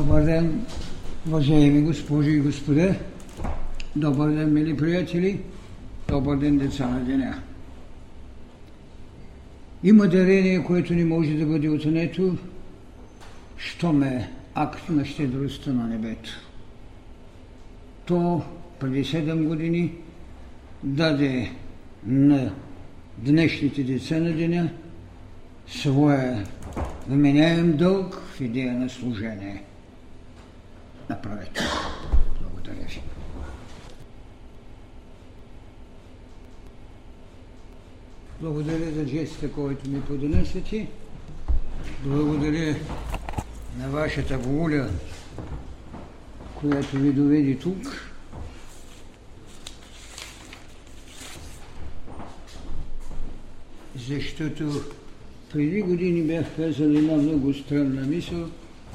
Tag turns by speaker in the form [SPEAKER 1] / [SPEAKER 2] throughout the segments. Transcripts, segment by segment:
[SPEAKER 1] Добър ден, уважаеми госпожи и господа. Добър ден, мили приятели. Добър ден, деца на деня. Има дарение, което не може да бъде отнето, що ме акт на щедростта на небето. То преди 7 години даде на днешните деца на деня своя вменяем дълг в идея на служение. Направете. Благодаря ви. Благодаря за жеста, който ми поднесете. Благодаря на вашата воля, която ви доведе тук. Защото преди години бях казал една много странна мисъл.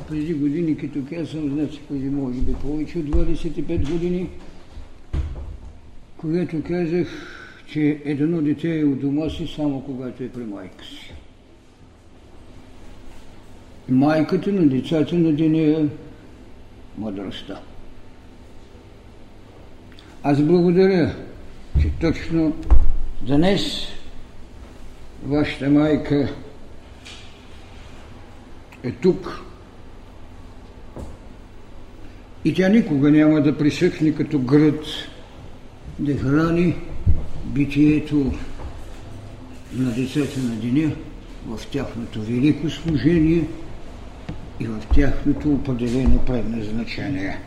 [SPEAKER 1] Преди години, като казвам, значи преди може би повече от 25 години, когато казах, че едно дете е у дома си само когато е при майка си. Майката на децата на деня е мъдростта. Аз благодаря, че точно днес вашата майка е тук. И тя никога няма да присъхне като град да храни битието на децата на деня в тяхното велико служение и в тяхното определено предназначение.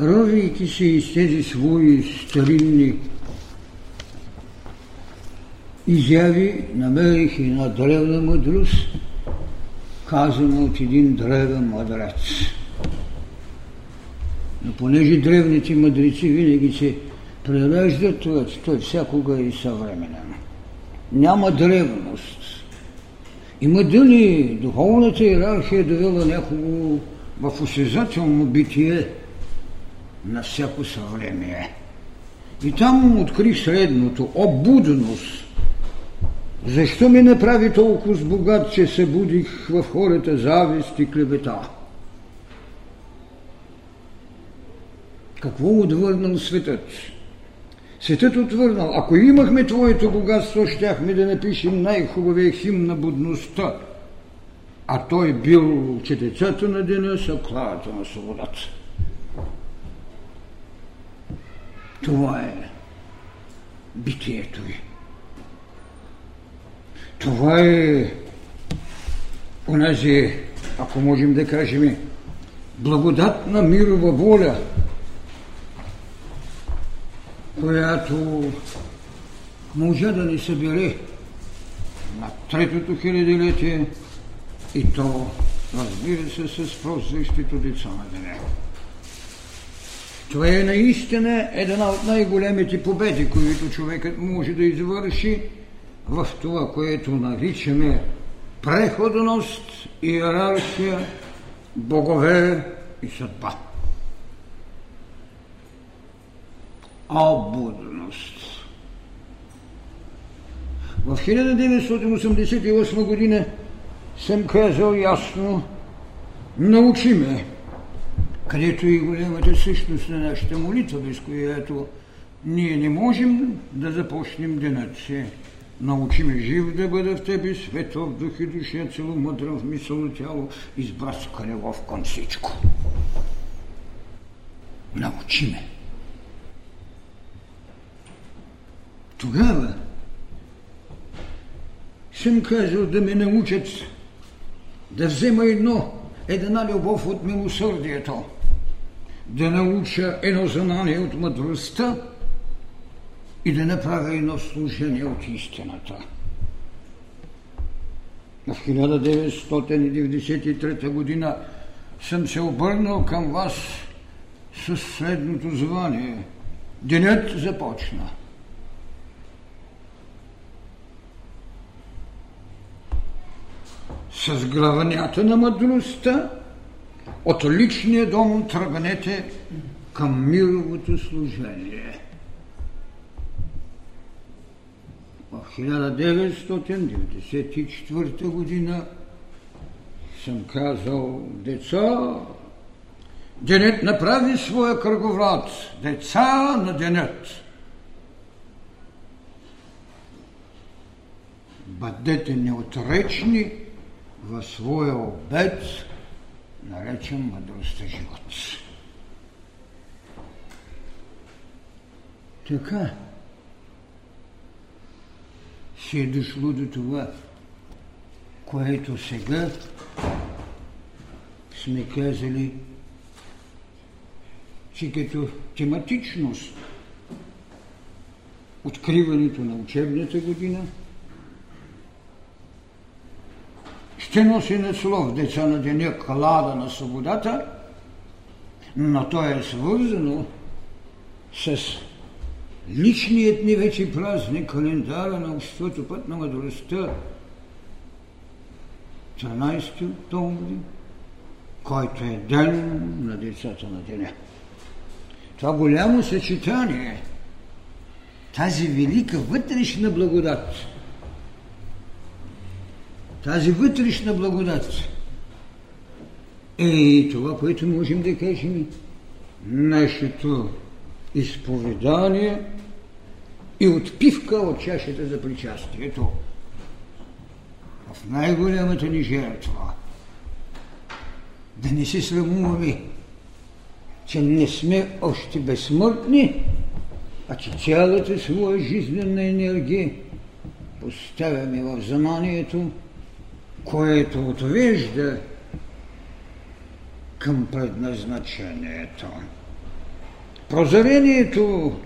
[SPEAKER 1] Ровейки се из тези свои старинни изяви, намерих една древна мъдрост, казана от един древен мъдрец. Но понеже древните мъдреци винаги се прераждат, той всякога е съвременен. Няма древност. Има дали духовната иерархия е довела някого в осезателно битие на всяко съвремие. И там открих средното – обуденост. Защо ми направи толкова с богат, че се будих в хората завист и клевета? Какво отвърнал светът? Светът отвърнал. Ако имахме твоето богатство, щяхме да напишем най-хубавия хим на будността. А той бил, че децата на деня са клавата на свободата. Това е битието ви. Това е онази, ако можем да кажем, благодатна мирова воля, която може да ни събере на третото хилядилетие и то, разбира се, с прозрещите деца на деня. Това е наистина една от най-големите победи, които човекът може да извърши в това, което наричаме преходност, иерархия, богове и съдба. Обудност. В 1988 година съм казал ясно, научи ме, където и големата същност на нашата молитва, без която ние не можем да започнем денът си. Научи ме жив да бъда в тебе, светъл в дух и душа, целомъдрен в мисъл тяло, избраскане в кон всичко. Научи ме. Тогава съм казал да ме научат да взема едно, една любов от милосърдието, да науча едно знание от мъдростта и да направя едно служение от истината. В 1993 година съм се обърнал към вас с следното звание. Денят започна. С главанята на мъдростта от личния дом тръгнете към мировото служение. В 1994 година съм казал, деца, денят направи своя кръговрат, деца на денят. Бъдете неотречни във своя обед, наречен мъдростта живот. Така си е дошло до това, което сега сме казали, че като тематичност откриването на учебната година ще носи наслов деца на деня клада на свободата, но то е свързано с личният ни вече празник, календара на обществото път на мъдростта, 13 октомври, който е ден на децата на деня. Това голямо съчетание, тази велика вътрешна благодат, тази вътрешна благодат е това, което можем да кажем нашето изповедание и отпивка от чашата за причастието в най-голямата ни жертва. Да не се срамуваме, че не сме още безсмъртни, а че цялата своя жизнена енергия поставяме в знанието, което отвежда към предназначението. Прозрението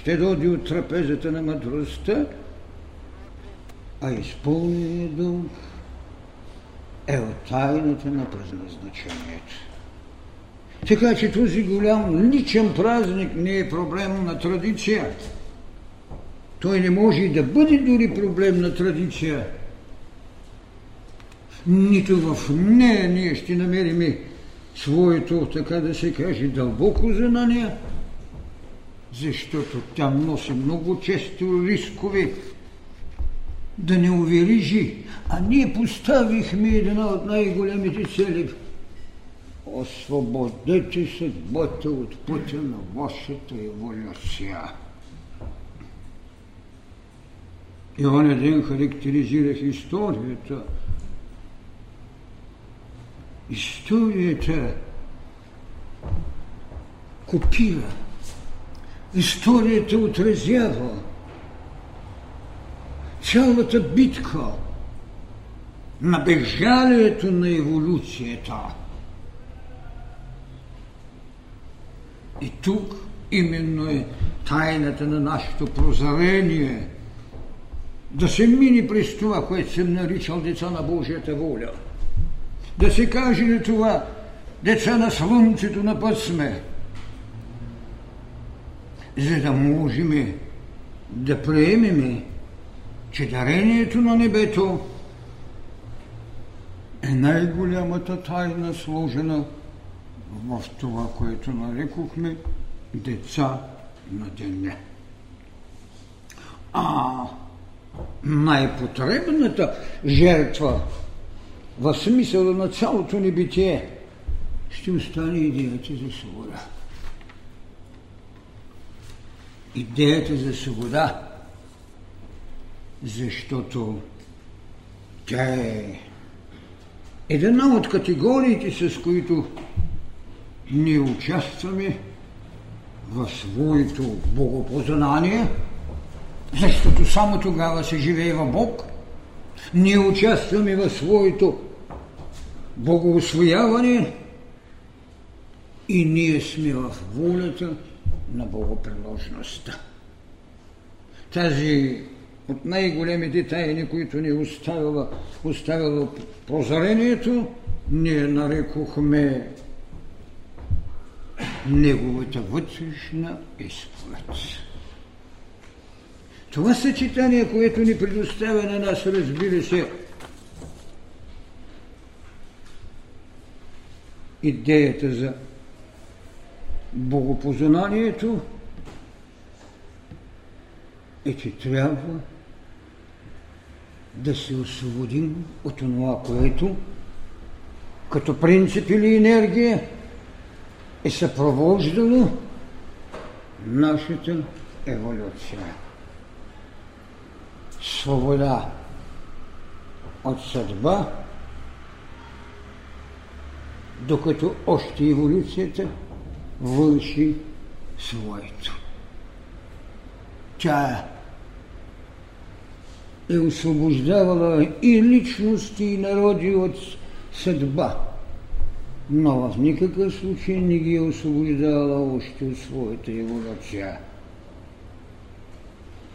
[SPEAKER 1] ще доди от трапезата на мъдростта, а изпълнение дух е от тайната на предназначението. Така че този голям личен празник не е проблем на традиция. Той не може да бъде дори проблем на традиция. Нито в нея ние ще намерим своето, така да се каже, дълбоко знание, защото тя носи много често рискове да не уверижи. А ние поставихме една от най-големите цели. Освободете съдбата от пътя на вашата еволюция. И он един характеризирах историята. Историята копира. Историята отразява цялата битка на безжалието на еволюцията. И тук именно е тайната на нашето прозрение да се мини през това, което съм наричал деца на Божията воля. Да се каже ли това, деца на слънцето на път сме, за да можем да приемеме че дарението на небето е най-голямата тайна, сложена в това, което нарекохме деца на деня. А най-потребната жертва в смисъла на цялото ни битие ще остане идеята за свобода. Идеята за свобода защото тя е една от категориите, с които ние участваме в своето богопознание, защото само тогава се живее в Бог. Ние участваме в своето богоосвояване и ние сме в волята на богоприложността. Тази от най-големите тайни, които ни оставила, оставила прозрението, ние нарекохме неговата вътрешна изповед. Това съчетание, което ни предоставя на нас, разбира се, идеята за богопознанието е, че трябва да се освободим от това, което като принцип или енергия е съпровождало нашата еволюция. Свобода от съдба, докато още еволюцията върши своето. Тя е освобождавала и личности, и народи от съдба, но в никакъв случай не ги е освобождавала още от своята еволюция.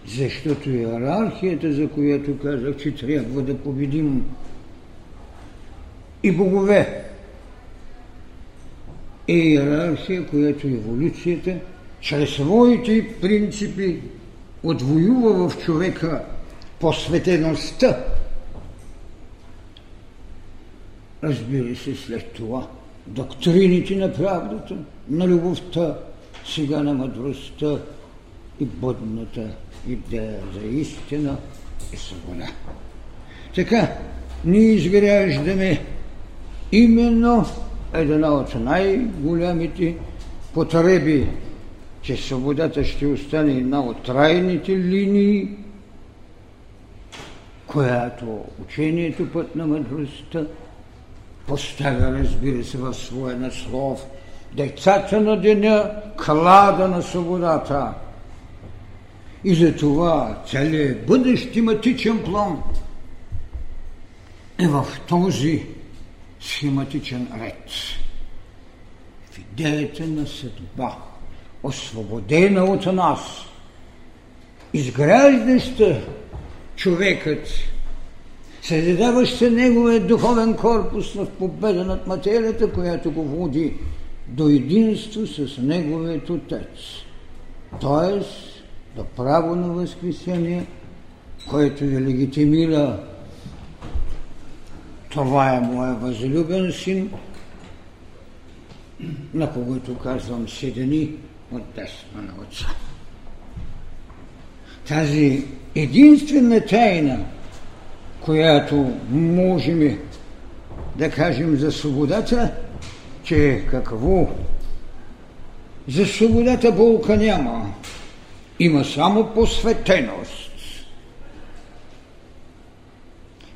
[SPEAKER 1] Защото иерархията, за която казах, че трябва да победим и богове, е иерархия, която еволюцията чрез своите принципи отвоюва в човека посветеността. Разбира се, след това доктрините на правдата, на любовта, сега на мъдростта и бъдната идея за истина и свобода. Така, ние изграждаме именно една от най-голямите потреби, че свободата ще остане една от трайните линии, която учението път на мъдростта поставя, разбира се, в своя наслов. Децата на деня, клада на свободата. И за това целият бъдещ тематичен план е в този схематичен ред. В идеята на съдба, освободена от нас, изграждаща човекът, създаващ се неговия духовен корпус в победа над материята, която го води до единство с неговият Отец. Тоест, до право на възкресение, което е легитимира това е моя възлюбен син, на когото казвам седени от десна на отца. Тази единствена тайна, която можем да кажем за свободата, че какво? За свободата болка няма. Има само посветеност.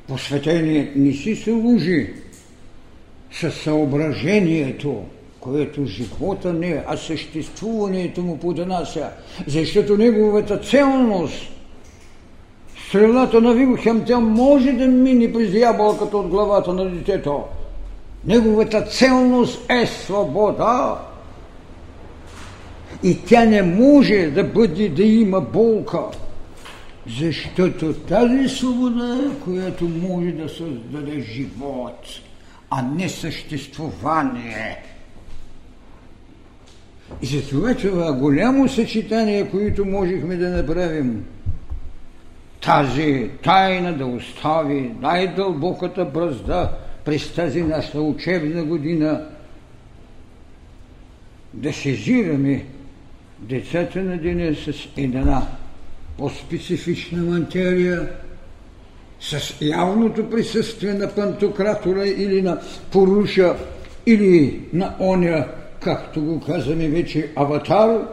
[SPEAKER 1] Посветение не си служи със съображението, което живота не, а съществуването му поднася, защото неговата целност, стрелата на Вилхем, тя може да мине през ябълката от главата на детето. Неговата целност е свобода. И тя не може да бъде да има болка. Защото тази свобода, която може да създаде живот, а не съществуване. И за това това голямо съчетание, което можехме да направим, тази тайна да остави най-дълбоката бразда през тази наша учебна година, да сезираме децата на деня с една по-специфична материя, с явното присъствие на пантократора или на поруша, или на оня, както го казваме вече, аватар,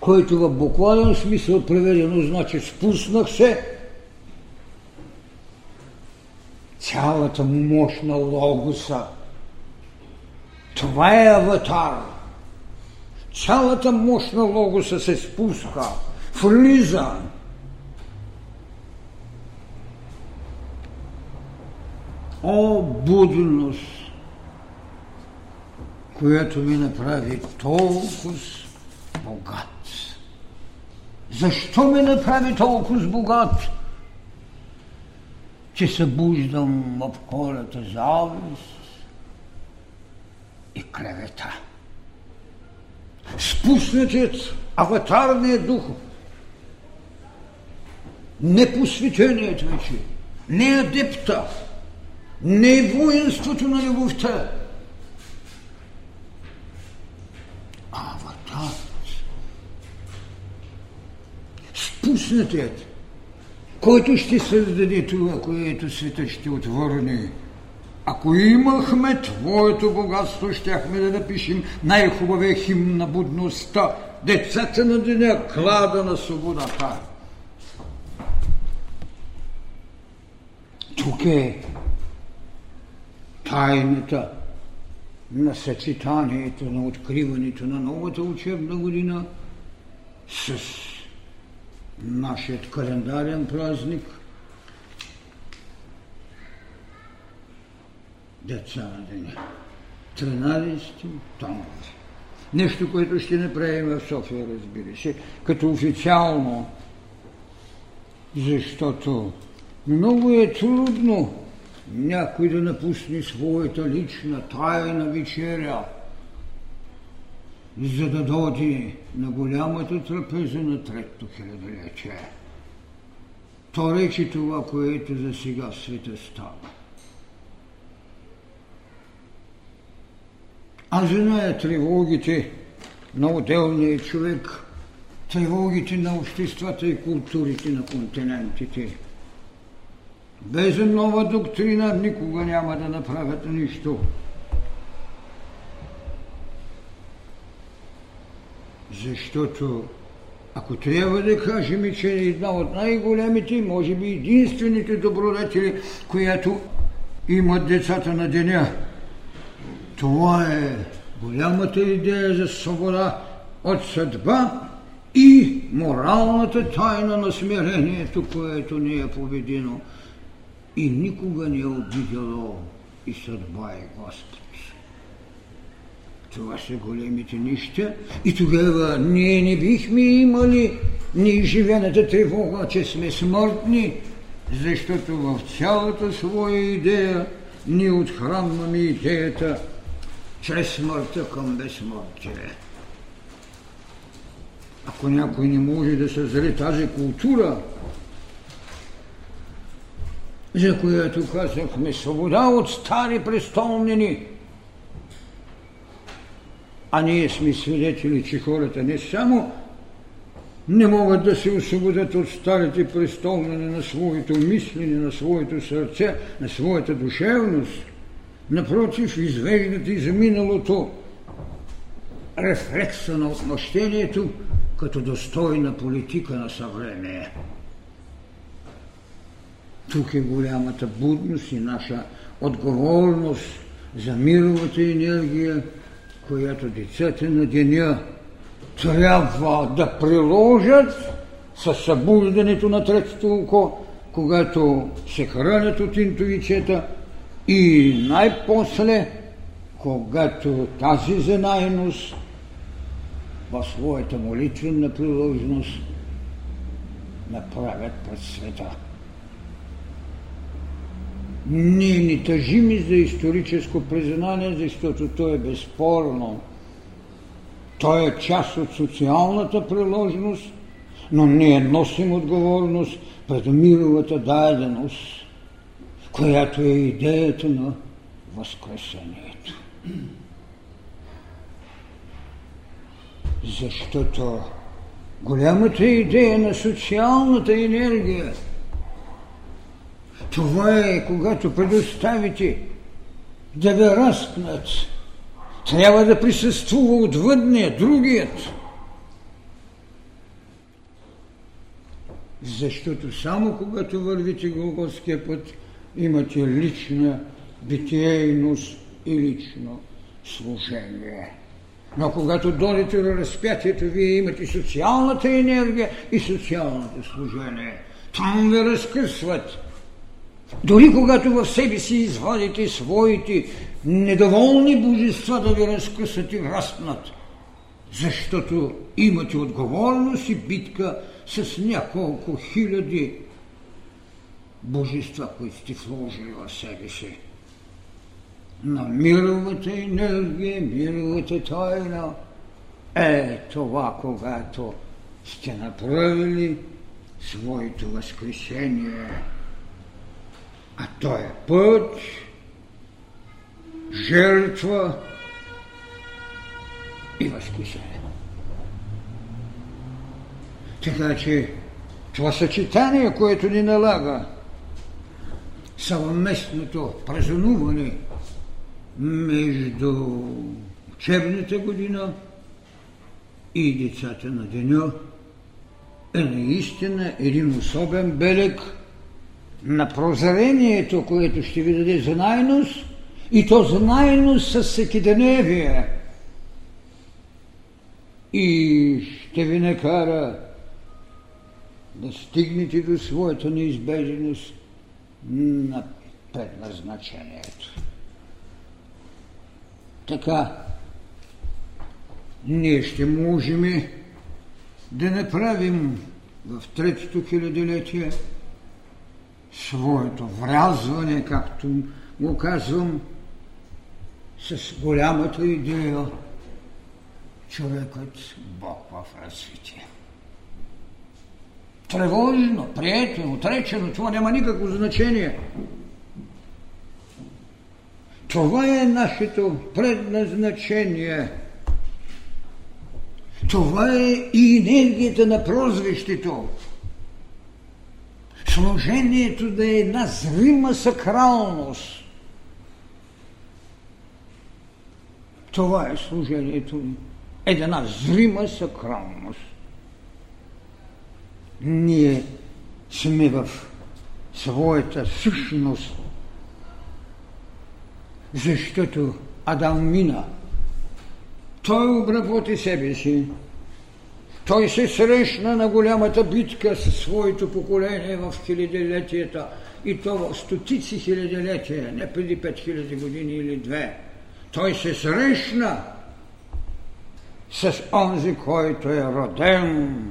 [SPEAKER 1] който в буквален смисъл преведено значи спуснах се, цялата мощ на логоса. Това е аватар. Цялата мощ на логоса се спуска влиза. О, будност, която ми направи толкова богат. Защо ме направи толкова богат? Че събуждам в хората завист и клевета. Спуснатият аватарният дух – не посветението вече, не адепта, не воинството на любовта, а аватарът. Спуснатият, който ще създаде това, което света ще отвърне, Ако имахме Твоето богатство, щяхме да напишем най-хубавия химн на будността, децата на деня, клада на свободата. Тук е тайната на съчетанието, на откриването на новата учебна година с нашият календарен празник – деца на деня. 13 октомври. Нещо, което ще направим в София, разбира се, като официално, защото много е трудно някой да напусне своята лична тайна вечеря, за да доди на голямата трапеза на трето хилядолетие. То речи това, което за сега света става. А зная тревогите на отделния човек, тревогите на обществата и културите на континентите. Без нова доктрина никога няма да направят нищо. Защото ако трябва да кажем, че е една от най-големите, може би единствените добродетели, която имат децата на деня, това е голямата идея за свобода от съдба и моралната тайна на смирението, което не е победено и никога не е обидело и съдба е Господ. Това са големите неща. И тогава ние не бихме имали неизживената тревога, че сме смъртни, защото в цялата своя идея ние отхранваме идеята чрез смъртта към безсмъртие. Ако някой не може да създаде тази култура, за която казахме свобода от стари престолнени, а ние сме свидетели, че хората не само не могат да се освободят от старите престолнени на своето мислене, на своето сърце, на своята душевност – Напротив, извеждат и за миналото рефлекса на отмъщението като достойна политика на съвремие. Тук е голямата будност и наша отговорност за мировата енергия, която децата на деня трябва да приложат със събуждането на третото око, когато се хранят от интуицията – и най-после, когато тази занайност в своята молитвена приложност направят пред света. Ние ни тъжими за историческо признание, защото то е безспорно. То е част от социалната приложност, но ние носим отговорност пред мировата даденост която е идеята на Възкресението. Защото голямата идея на социалната енергия, това е когато предоставите да ви разпнат. Трябва да присъствува отвъдния, другият. Защото само когато вървите Голготския път, имате лична битейност и лично служение. Но когато дойдете до разпятието, вие имате социалната енергия и социалното служение. Там ви разкъсват. Дори когато в себе си извадите своите недоволни божества да ви разкъсат и разпнат. Защото имате отговорност и битка с няколко хиляди божества, които сте вложили в себе си. На мировата енергия, мировата тайна е това, когато сте направили своето възкресение. А то е път, жертва и възкресение. Така че това съчетание, което ни налага съвместното празнуване между учебната година и децата на деня е наистина един особен белег на прозрението, което ще ви даде знайност и то знайност с всекидневие. И ще ви накара да стигнете до своята неизбежност на предназначението. Така, ние ще можем да направим в третото хилядолетие своето врязване, както го казвам, с голямата идея човекът Бог в развитие. Тревожно, приятно, отречено, това няма никакво значение. Това е нашето предназначение. Това е и енергията на прозвището. Служението да е една зрима сакралност. Това е служението. Една зрима сакралност. Ние сме в своята същност защото Адам мина. Той обработи себе си. Той се срещна на голямата битка със своето поколение в хилядилетията и то в стотици хилядилетия, не преди пет хиляди години или две. Той се срещна с онзи, който е роден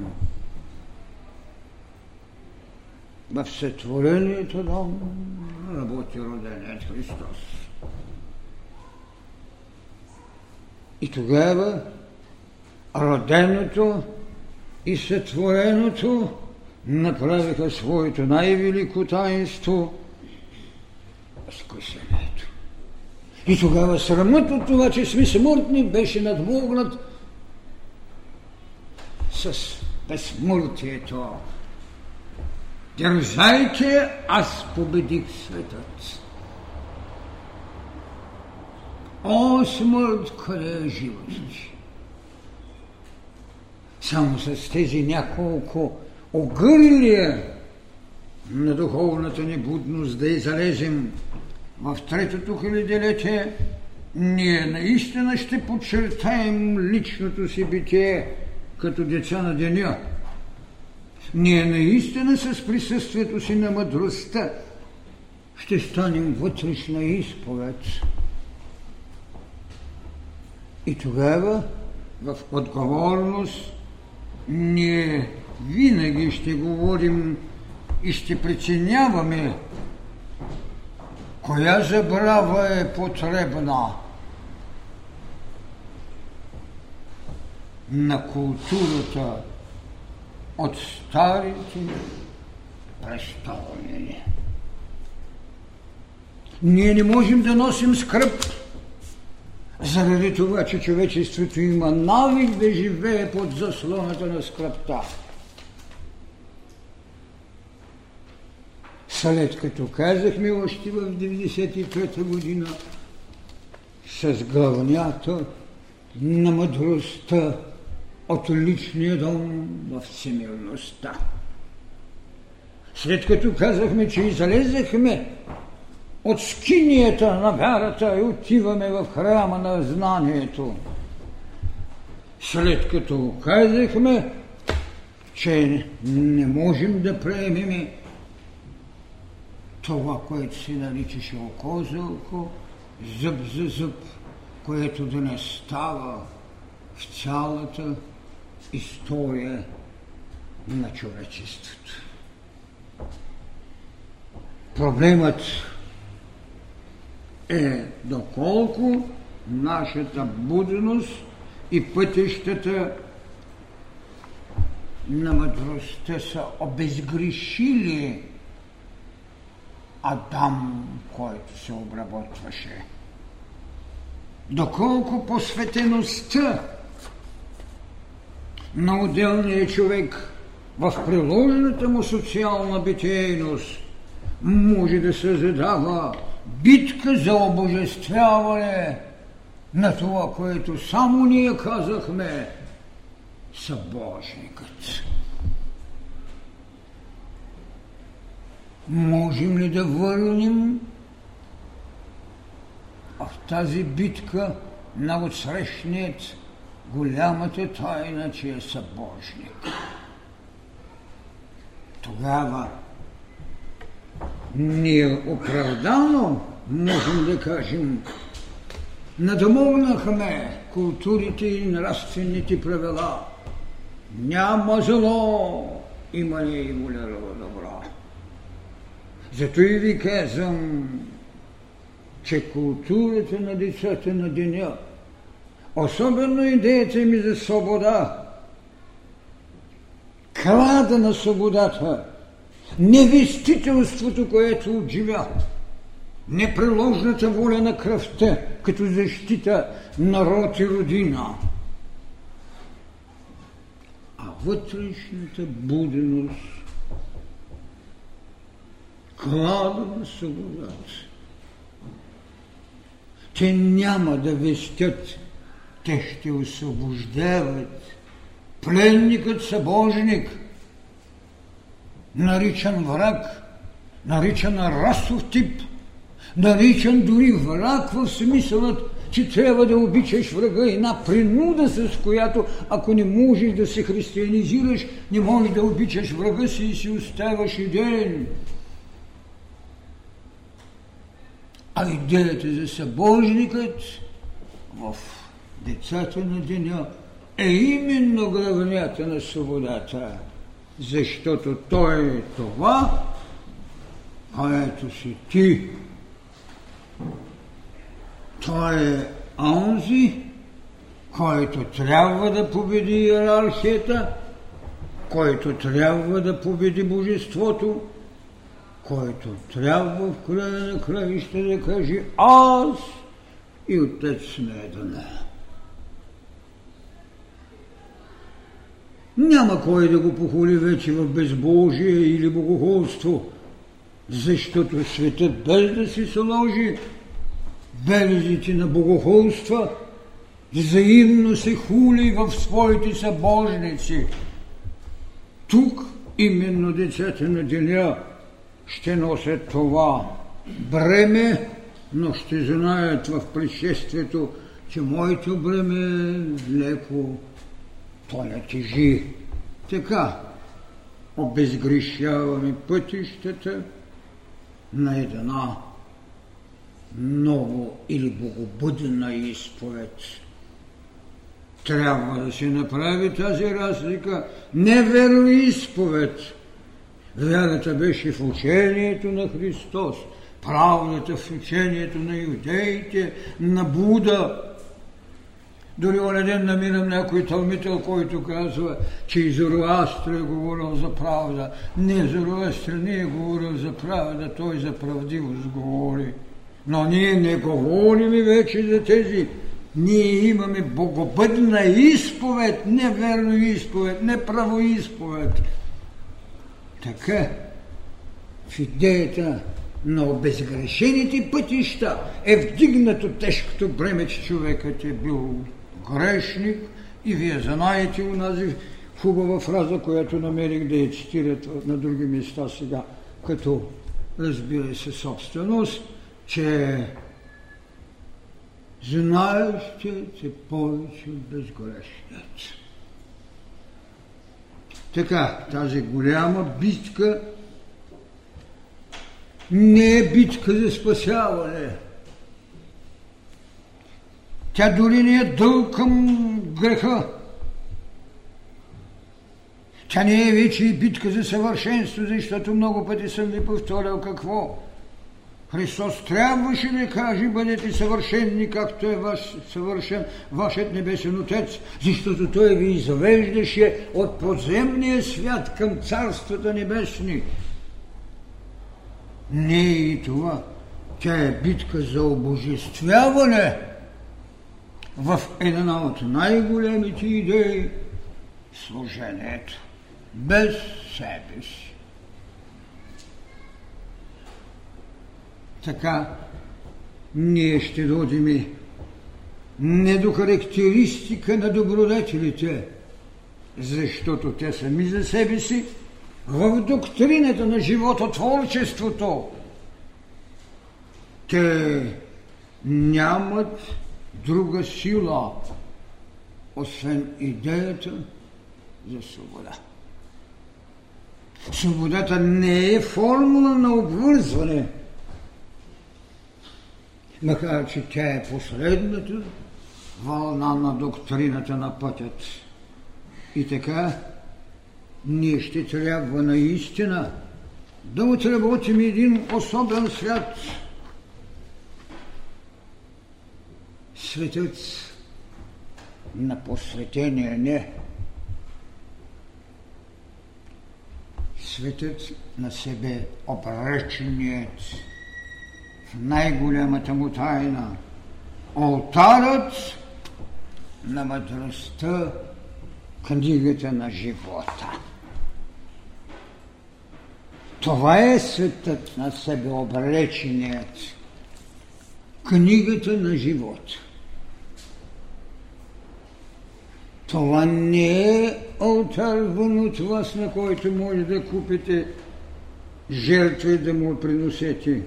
[SPEAKER 1] в сътворението дом работи роденец Христос. И тогава роденото и сътвореното направиха своето най-велико таинство възкресението. И тогава срамът от това, че сме смъртни, беше надмогнат с безсмъртието. Държайте, аз победих светът. О, смърт, къде е животът? Само с тези няколко огърлия на духовната ни будност да излезем в третото хилядилетие, ние наистина ще подчертаем личното си битие като деца на деня. Ние наистина с присъствието си на мъдростта ще станем вътрешна изповед. И тогава в отговорност ние винаги ще говорим и ще преценяваме коя забрава е потребна на културата от старите престоли. Ние не можем да носим скръп заради това, че човечеството има навик да живее под заслоната на скръпта. След като казахме още в 95-та година с главнята на мъдростта от личния дом в всемирността. След като казахме, че излезахме от скинията на вярата и отиваме в храма на знанието. След като казахме, че не можем да приемем това, което се наричаше око за око, зъб за зъб, което да не става в цялата история на човечеството. Проблемът е доколко нашата будност и пътищата на мъдростта са обезгрешили Адам, който се обработваше. Доколко посветеността на отделния човек в приложената му социална битейност може да се задава битка за обожествяване на това, което само ние казахме събожникът. Можем ли да върнем в тази битка на отсрещният голямата тайна, че е събожник? Тогава ние оправдано можем да кажем надмогнахме културите и нравствените правила. Няма зло, има ли и волерово добро. Зато и ви казвам, че културата на децата на деня, особено идеята ми за свобода, клада на свободата, невестителството, което отживя, непреложната воля на кръвта, като защита народ и родина, а вътрешната буденост, клада на свободата. Те няма да вестят, те ще освобождават. Пленникът събожник – наричан враг, наричан расов тип, наричан дори враг в смисълът, че трябва да обичаш врага, една принуда, с която, ако не можеш да се християнизираш, не можеш да обичаш врага си и си оставаш ден. А идеята за събожникът в децата на деня е именно гравнята на свободата защото Той е това, което си ти. Той е онзи, който трябва да победи иерархията, който трябва да победи Божеството, който трябва в края на краища да каже аз и Отец сме едно. Няма кой да го похули вече в безбожие или богохулство, защото светът без да си сложи белезите на богохулства, взаимно се хули в своите събожници. Тук именно децата на деня ще носят това бреме, но ще знаят в предшествието, че моето бреме е леко то не тежи. Така, обезгрешаваме пътищата на една много или богобудна изповед. Трябва да се направи тази разлика. Не изповед. Вярата беше в учението на Христос, правдата в учението на юдеите, на Буда, дори оня ден намирам някой тълмител, който казва, че и Зороастр е говорил за правда. Не, Зороастр не е говорил за правда, той за правдивост говори. Но ние не говорим вече за тези. Ние имаме богобъдна изповед, неверно изповед, неправо изповед. Така, в идеята на обезгрешените пътища е вдигнато тежкото бреме, че човекът е бил грешник и вие знаете унази хубава фраза, която намерих да я цитират на други места сега, като разбира се собственост, че знаещият е повече от безгрешният. Така, тази голяма битка не е битка за спасяване – тя дори не е дълг към греха. Тя не е вече и битка за съвършенство, защото много пъти съм ви повторял какво. Христос трябваше да каже, бъдете съвършенни, както е ваш съвършен вашият небесен Отец, защото Той ви извеждаше от подземния свят към царствата небесни. Не и това. Тя е битка за обожествяване в една от най-големите идеи служението без себе си. така ние ще дойдем не до характеристика на добродетелите, защото те сами за себе си в доктрината на живототворчеството те нямат друга сила, освен идеята за свобода. Свободата не е формула на обвързване, макар че тя е последната вълна на доктрината на пътят. И така, ние ще трябва наистина да отработим един особен свят. Светът на посветение не. Светът на себе обреченият в най-голямата му тайна. Алтарът на мъдростта, книгата на живота. Това е светът на себе обреченият, книгата на живота. Това не е алтар вън вас, на който може да купите жертва и да му приносете.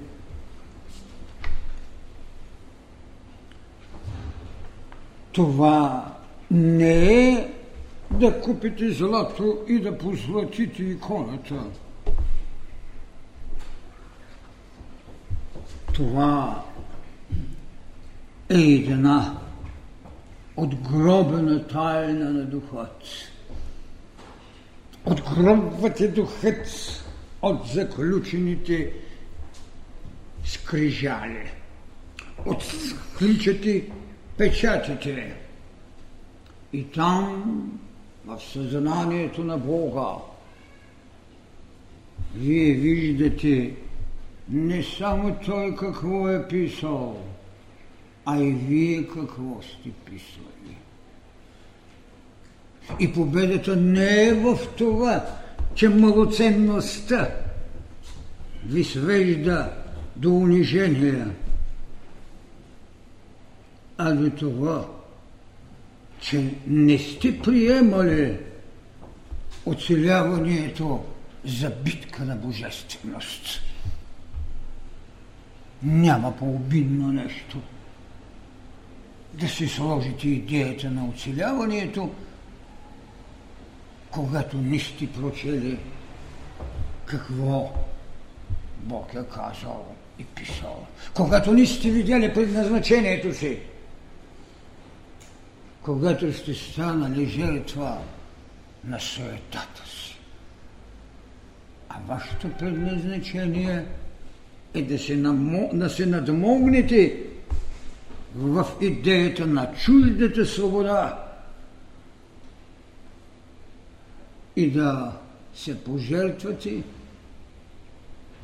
[SPEAKER 1] Това не е да купите злато и да позлатите иконата. Това е една отгробена тайна на духът. Отгробвате духът от заключените скрижали. Отключате печатите. И там, в съзнанието на Бога, вие виждате не само Той какво е писал, а и вие какво сте писали. И победата не е в това, че малоценността ви свежда до унижение, а до това, че не сте приемали оцеляването за битка на божественост. Няма по-обидно нещо – да си сложите идеята на оцеляването, когато не сте прочели какво Бог е казал и писал. Когато не сте видели предназначението си, когато сте станали жертва на суетата си. А вашето предназначение е да се, намо... да се надмогнете в идеята на чуждата свобода и да се пожертвате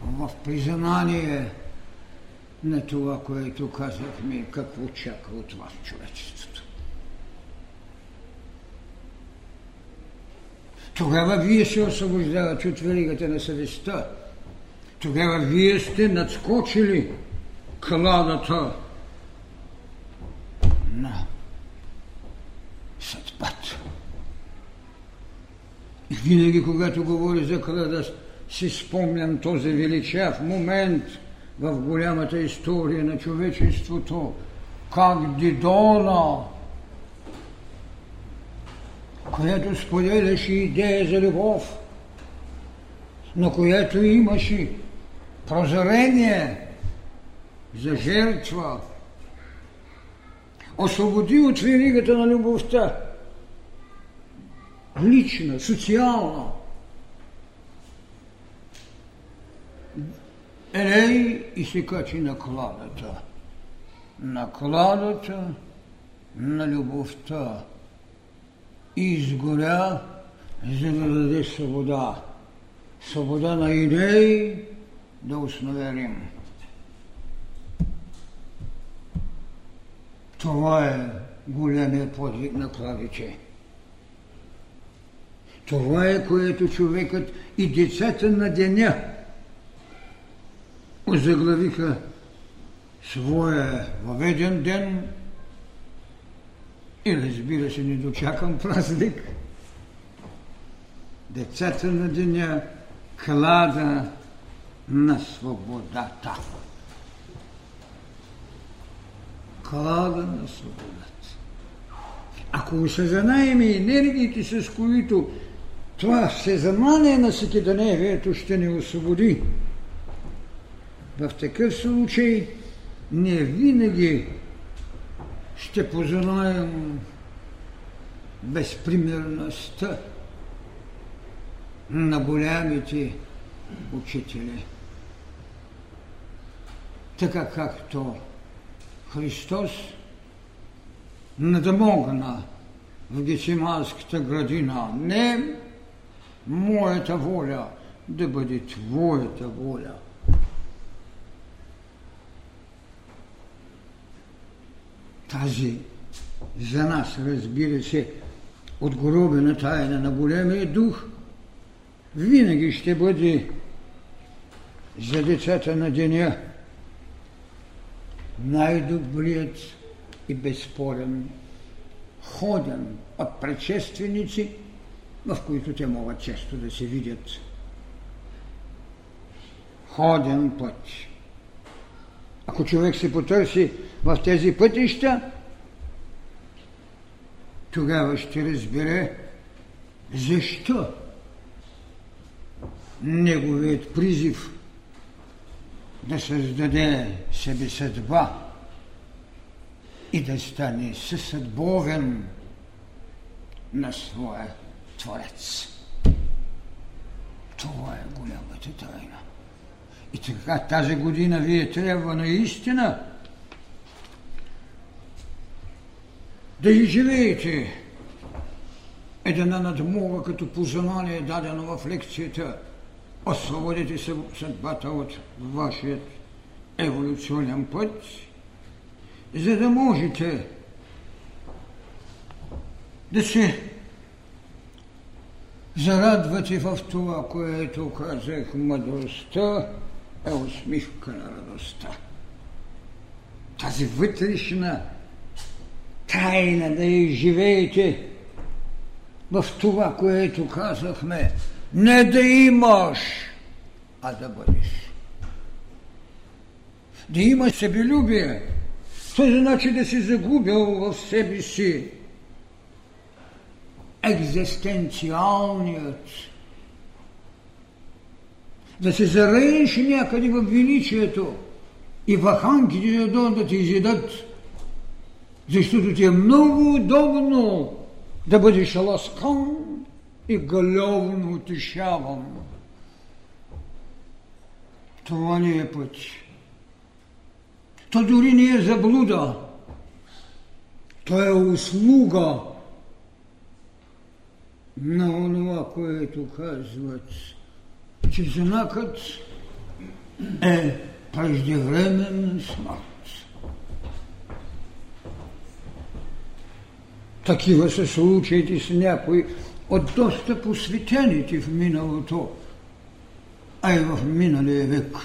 [SPEAKER 1] в признание на това, което казахме, какво чака от вас човечеството. Тогава вие се освобождавате от великата на съвестта. Тогава вие сте надскочили кладата на съдбата. И винаги, когато говори за кръда, си спомням този величав момент в голямата история на човечеството, как Дидона, която споделяше идея за любов, на която имаше прозрение за жертва, освободи от веригата на любовта. Лична, социална. Елей и се качи на кладата. На любовта. Изгоря, за да даде свобода. Свобода на идеи да Рим. Това е големия подвиг на Клавиче. Това е, което човекът и децата на деня озаглавиха своя въведен ден и разбира се, не дочакам празник. Децата на деня, клада на свободата. Клада на свободата. Ако осъзнаем енергиите, с които това всезнаание на Секиданевието ще ни освободи, в такъв случай ние винаги ще познаем безпримерността на голямите учители. Така както Христос надмогна в Гециманската градина. Не моята воля да бъде Твоята воля – тази за нас, разбира се, отгоробена тайна на големия дух, винаги ще бъде за децата на деня най-добрият и безспорен, ходен от предшественици, в които те могат често да се видят. Ходен път. Ако човек се потърси в тези пътища, тогава ще разбере защо неговият призив да създаде себе съдба и да стане съсъдбовен на своя Творец. Това е голямата тайна. И така тази година вие трябва наистина да изживеете една надмога като познание дадено в лекцията. Освободите съдбата от вашият еволюционен път, за да можете да се зарадвате в това, което казах, мъдростта е усмивка на радостта. Тази вътрешна тайна да изживеете в това, което казахме. Не да имаш, а да бъдеш. Да имаш себелюбие. Това значи да си загубил в себе си екзистенциалният да се зарееш някъде в величието и ваханките да дойдат да ти изядат, защото ти е много удобно да бъдеш ласкан и галевно утешаван. Това не е път. То дори не е заблуда. То е услуга на онова, което казват че знакът е преждевременна смърт. Такива са случаите с някои от доста посветените в миналото, а и в миналия век.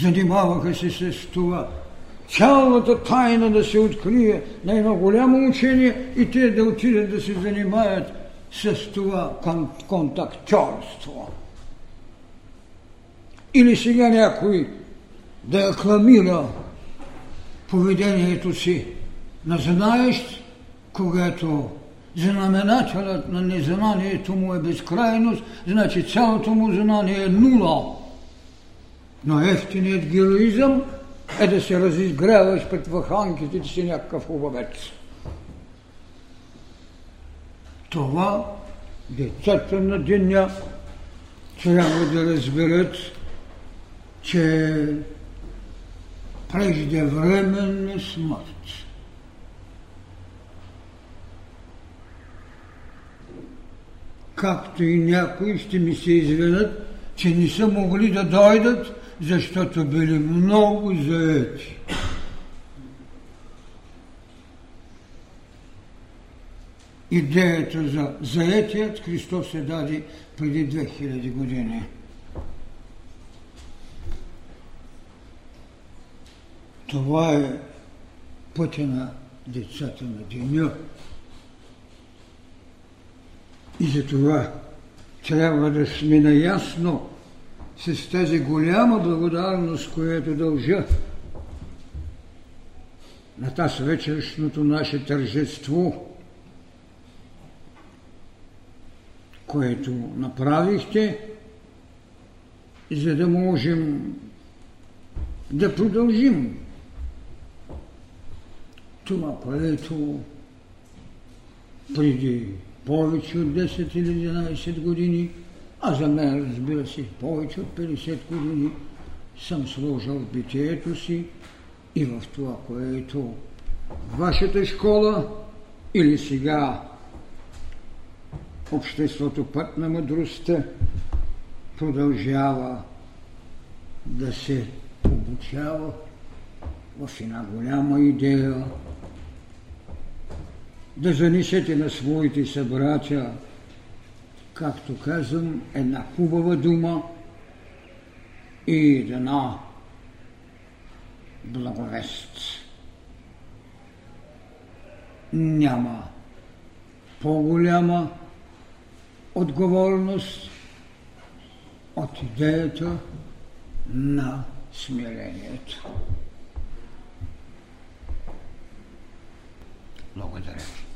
[SPEAKER 1] Занимаваха се с това. Цялата тайна да се открие на едно голямо учение и те да отидат да се занимаят с това контактьорство. Или сега някой да акламира поведението си на знаещ, когато знаменателят на незнанието му е безкрайност, значи цялото му знание е нула. Но ефтиният героизъм е да се разизгряваш пред ваханките, ти си някакъв хубавец. Това децата на деня трябва да разберат че преждевременна смърт. Както и някои ще ми се извинят, че не са могли да дойдат, защото били много заети. Идеята за заетият Христос се даде преди 2000 години. Това е пътя на децата на деня. И за това трябва да сме наясно с тази голяма благодарност, която дължа на тази вечершното наше тържество, което направихте, за да можем да продължим това, което преди повече от 10 или 11 години, а за мен, разбира се, повече от 50 години, съм сложил битието си и в това, което вашата школа или сега обществото път на мъдростта продължава да се обучава в една голяма идея да занесете на своите събратя, както казвам, една хубава дума и една благовест. Няма по-голяма отговорност от идеята на смирението. Благодаря.